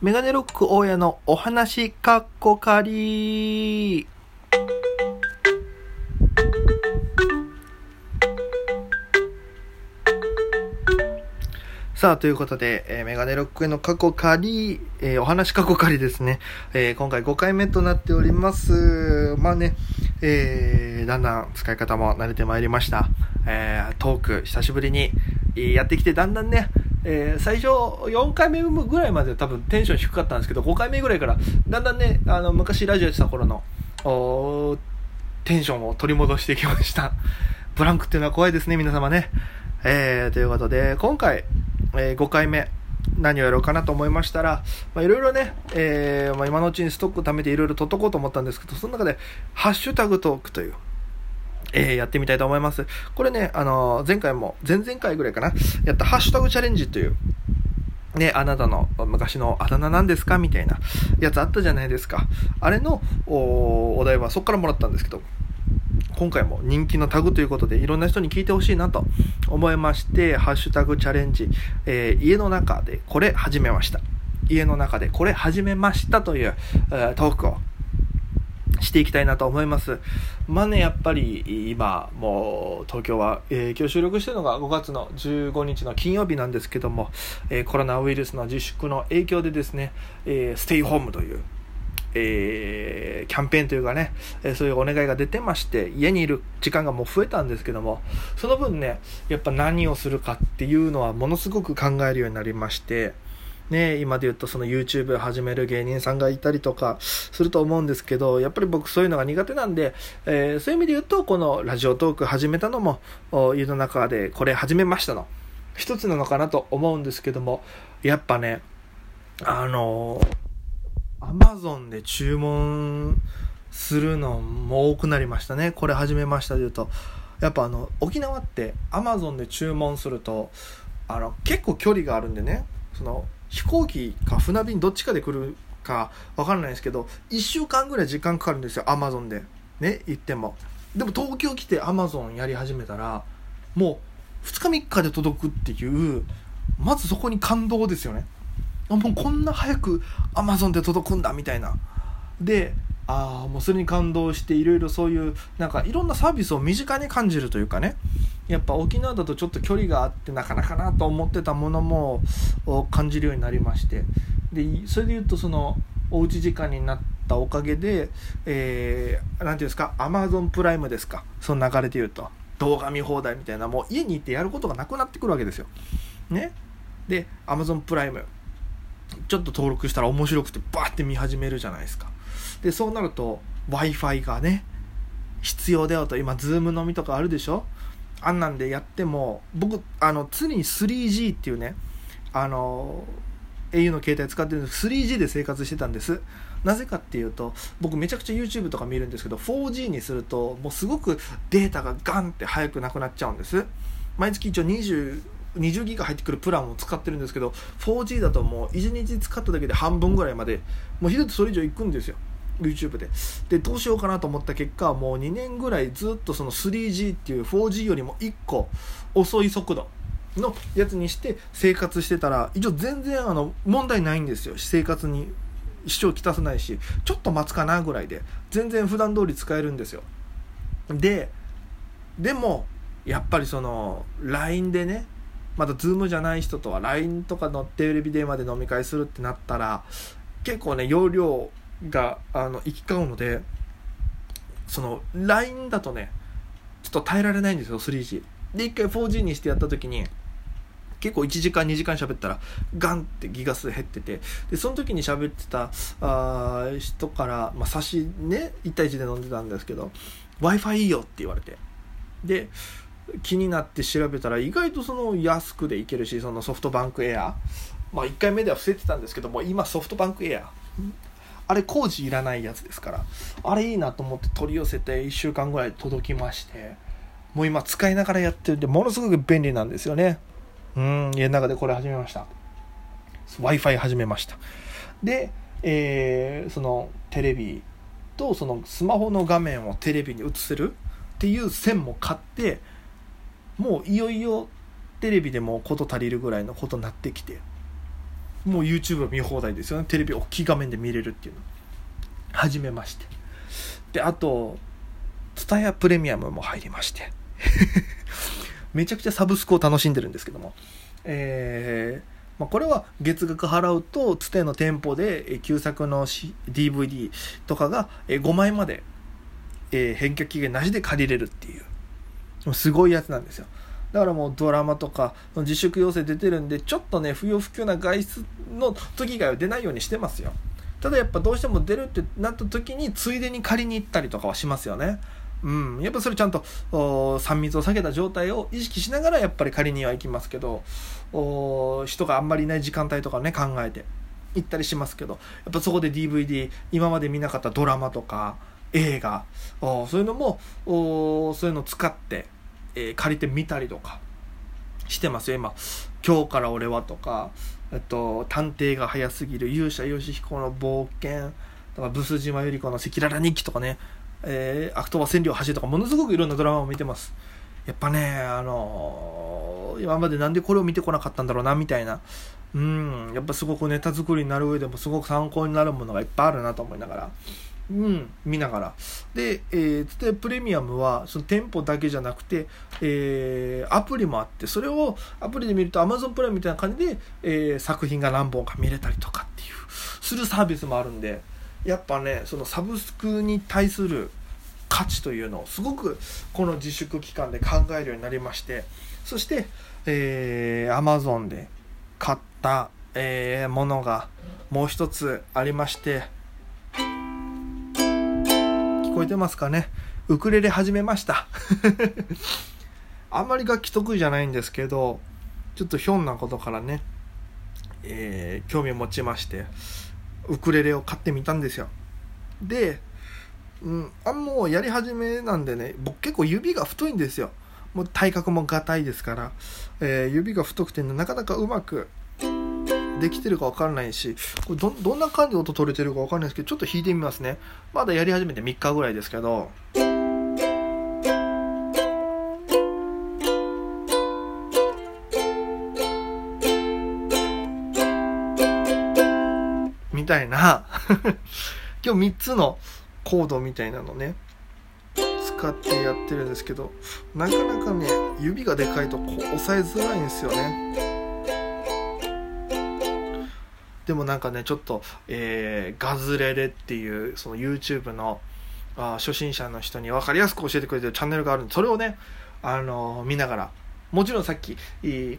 メガネロック大家のお話かっこかりさあ、ということで、えー、メガネロックへの過去仮、えー、お話過去仮ですね。えー、今回5回目となっております。まあね、えー、だんだん使い方も慣れてまいりました。えー、トーク、久しぶりにやってきて、だんだんね、えー、最初4回目ぐらいまで多分テンション低かったんですけど、5回目ぐらいから、だんだんね、あの、昔ラジオやってた頃の、テンションを取り戻してきました。ブランクっていうのは怖いですね、皆様ね。えー、ということで、今回、えー、5回目、何をやろうかなと思いましたら、まあ、いろいろね、えー、まあ、今のうちにストック貯めていろいろ取っとこうと思ったんですけど、その中で、ハッシュタグトークという、えー、やってみたいと思います。これね、あのー、前回も、前々回ぐらいかな、やったハッシュタグチャレンジという、ね、あなたの昔のあだ名なんですかみたいなやつあったじゃないですか。あれのお題はそこからもらったんですけど、今回も人気のタグということで、いろんな人に聞いてほしいなと思いまして、ハッシュタグチャレンジ、えー、家の中でこれ始めました。家の中でこれ始めましたという、え、トークをしていきたいなと思います。まあね、やっぱり今、もう東京は、えー、今日収録してるのが5月の15日の金曜日なんですけども、えー、コロナウイルスの自粛の影響でですね、えー、ステイホームという、え、キャンペーンというかね、え、そういうお願いが出てまして、家にいる時間がもう増えたんですけども、その分ね、やっぱ何をするかっていうのはものすごく考えるようになりまして、ね、今で言うとその YouTube を始める芸人さんがいたりとかすると思うんですけど、やっぱり僕そういうのが苦手なんで、えー、そういう意味で言うと、このラジオトーク始めたのも、世の中でこれ始めましたの。一つなのかなと思うんですけども、やっぱね、あのーアマゾンで注文するのも多くなりましたね。これ始めましたで言うと。やっぱあの、沖縄ってアマゾンで注文すると、あの、結構距離があるんでね、その、飛行機か船便どっちかで来るか分からないですけど、1週間ぐらい時間かかるんですよ、アマゾンで。ね、行っても。でも東京来てアマゾンやり始めたら、もう2日3日で届くっていう、まずそこに感動ですよね。もうこんな早くアマゾンで届くんだみたいなでああもうそれに感動していろいろそういうなんかいろんなサービスを身近に感じるというかね。やっぱ沖縄だとちょっと距離があってなかなかなと思ってたものも感じるようになりまして。でそれで言うとそのおうち時間になったおかげで、えー、ていうんですかアマゾンプライムですか。その流れで言うと。動画見放題みたいなもう家に行ってやることがなくなってくるわけですよ。ね。でアマゾンプライム。ちょっと登録したら面白くてバーって見始めるじゃないですか。で、そうなると Wi-Fi がね、必要だよと、今、ズーム飲みとかあるでしょ？あんなんでやっても、僕、あの、常に 3G っていうね、あの、au の携帯使ってるんです 3G で生活してたんです。なぜかっていうと、僕めちゃくちゃ YouTube とか見るんですけど、4G にすると、もうすごくデータがガンって早くなくなっちゃうんです。毎月一応20、20ギガ入ってくるプランを使ってるんですけど 4G だともう1日使っただけで半分ぐらいまでもうひどいとそれ以上いくんですよ。YouTube で。でどうしようかなと思った結果もう2年ぐらいずっとその 3G っていう 4G よりも1個遅い速度のやつにして生活してたら一応全然あの問題ないんですよ。生活に支障きたさないしちょっと待つかなぐらいで全然普段通り使えるんですよ。ででもやっぱりその LINE でねまた Zoom じゃない人とは LINE とかのテレビ電話で飲み会するってなったら結構ね容量があの行き交うのでその LINE だとねちょっと耐えられないんですよ 3G で一回 4G にしてやった時に結構1時間2時間喋ったらガンってギガ数減っててでその時に喋ってたあ人から、まあ、差しね1対1で飲んでたんですけど w i f i いいよって言われて。で気になって調べたら意外とその安くでいけるしそのソフトバンクエア。まあ1回目では伏せてたんですけども今ソフトバンクエア。あれ工事いらないやつですから。あれいいなと思って取り寄せて1週間ぐらい届きまして。もう今使いながらやってるんでものすごく便利なんですよね。うん家の中でこれ始めました。W i f i 始めました。で、えー、そのテレビとそのスマホの画面をテレビに映せるっていう線も買ってもういよいよテレビでも事足りるぐらいのことになってきてもう YouTube 見放題ですよね。テレビ大きい画面で見れるっていうの。始めまして。であとツタヤプレミアムも入りまして。めちゃくちゃサブスクを楽しんでるんですけども。えーまあ、これは月額払うとつての店舗で旧作の DVD とかが5枚まで返却期限なしで借りれるっていう。すごいやつなんですよ。だからもうドラマとか自粛要請出てるんでちょっとね不要不急な外出の時以外は出ないようにしてますよ。ただやっぱどうしても出るってなった時についでに借りに行ったりとかはしますよね。うん、やっぱそれちゃんと3密を避けた状態を意識しながらやっぱり借りには行きますけど人があんまりいない時間帯とかね考えて行ったりしますけどやっぱそこで DVD 今まで見なかったドラマとか映画そういうのもそういうのを使って、えー、借りてみたりとかしてますよ今「今日から俺は」とか「えっと、探偵が早すぎる勇者ヨシヒコの冒険」とか「ブス島由里子の赤裸々日記」とかねえー、悪党は千里を走るとか、ものすごくいろんなドラマを見てます。やっぱね、あのー、今までなんでこれを見てこなかったんだろうな、みたいな。うん、やっぱすごくネタ作りになる上でもすごく参考になるものがいっぱいあるなと思いながら。うん、見ながら。で、えー、で、プレミアムは、その店舗だけじゃなくて、えー、アプリもあって、それをアプリで見ると Amazon プライムみたいな感じで、えー、作品が何本か見れたりとかっていう、するサービスもあるんで、やっぱねそのサブスクに対する価値というのをすごくこの自粛期間で考えるようになりましてそして、えー、Amazon で買った、えー、ものがもう一つありましてこえてますかね？ウクレレ始めました。あんまり楽器得意じゃないんですけどちょっとひょんなことからね、えー、興味を持ちましてウクレレを買ってみたんですよ。で、うん、あもうやり始めなんでね僕結構指が太いんですよ。もう体格もがたいですから、えー、指が太くて、ね、なかなかうまくできてるか分からないしこれどどんな感じで音取れてるか分かんないですけどちょっと弾いてみますね。まだやり始めて3日ぐらいですけど。みたいな。今日3つのコードみたいなのね使ってやってるんですけどなかなかね指がでかいとこう押さえづらいんですよね。でもなんかねちょっと、えー、ガズレレっていうその YouTube のあ初心者の人に分かりやすく教えてくれてるチャンネルがあるんでそれをね、あのー、見ながらもちろんさっき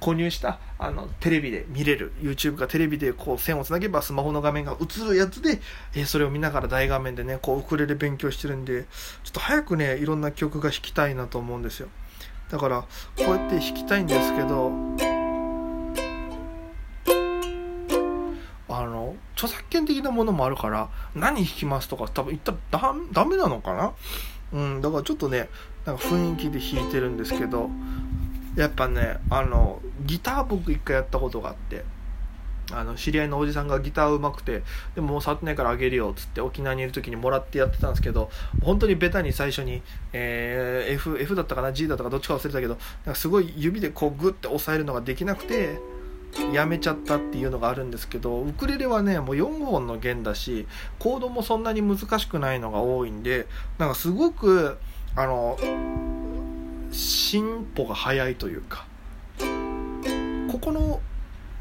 購入したあのテレビで見れる YouTube がテレビでこう線をつなげばスマホの画面が映るやつで、えそれを見ながら大画面でねこうウクレレ勉強してるんでちょっと早くねいろんな曲が弾きたいなと思うんですよ。だからこうやって弾きたいんですけど著作権的なものもあるから何弾きますとか多分言ったらダメなのかな？うんだからちょっとねなんか雰囲気で弾いてるんですけどやっぱねあのギター僕一回やったことがあってあの知り合いのおじさんがギターうまくてでももう触ってないからあげるよっつって沖縄にいる時にもらってやってたんですけど本当にベタに最初に、えー、F, F だったかな？G だったかどっちか忘れたけどなんかすごい指でこうグッて押さえるのができなくてやめちゃったっていうのがあるんですけどウクレレはねもう4本の弦だしコードもそんなに難しくないのが多いんでなんかすごくあの進歩が早いというかここの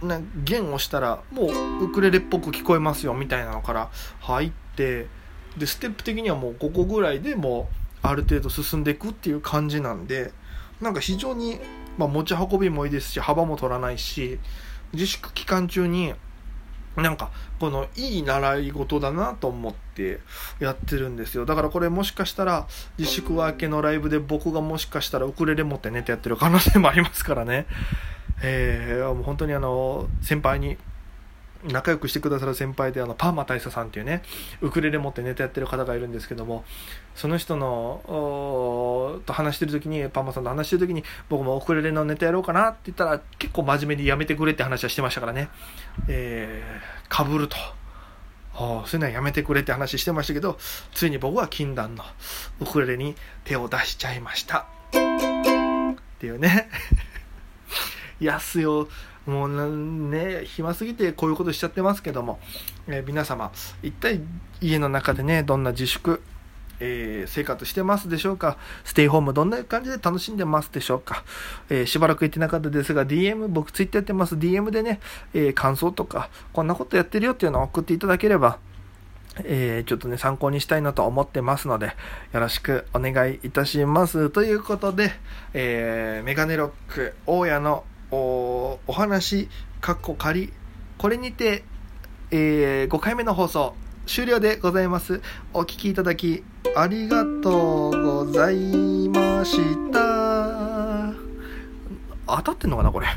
な弦をしたらもうウクレレっぽく聞こえますよみたいなのから入ってでステップ的にはもう5個ぐらいでもうある程度進んでいくっていう感じなんでなんか非常に、まあ、持ち運びもいいですし幅も取らないし自粛期間中になんか、このいい習い事だなと思ってやってるんですよ。だからこれもしかしたら自粛明けのライブで僕がもしかしたらウクレレ持って寝てやってる可能性もありますからね。えー、もう本当にあの、先輩に仲良くしてくださる先輩であのパーマ大佐さんっていうねウクレレ持ってネタやってる方がいるんですけどもその人のと話してる時にパーマさんと話してる時に僕もウクレレのネタやろうかなって言ったら結構真面目にやめてくれって話はしてましたからね。えー、かぶると。そういうのはやめてくれって話してましたけどついに僕は禁断のウクレレに手を出しちゃいました。っていうね。安代もうね、暇すぎてこういうことしちゃってますけども、えー、皆様、一体家の中でね、どんな自粛、えー、生活してますでしょうか？ステイホームどんな感じで楽しんでますでしょうか、えー、しばらく言ってなかったですが、DM、僕ツイッターやってます。DM でね、えー、感想とか、こんなことやってるよっていうのを送っていただければ、えー、ちょっとね、参考にしたいなと思ってますので、よろしくお願いいたします。ということで、えー、メガネロック、大家のお話、かっこ仮、これにて、えー、5回目の放送、終了でございます。お聴きいただき、ありがとうございました。当たってんのかな、これ。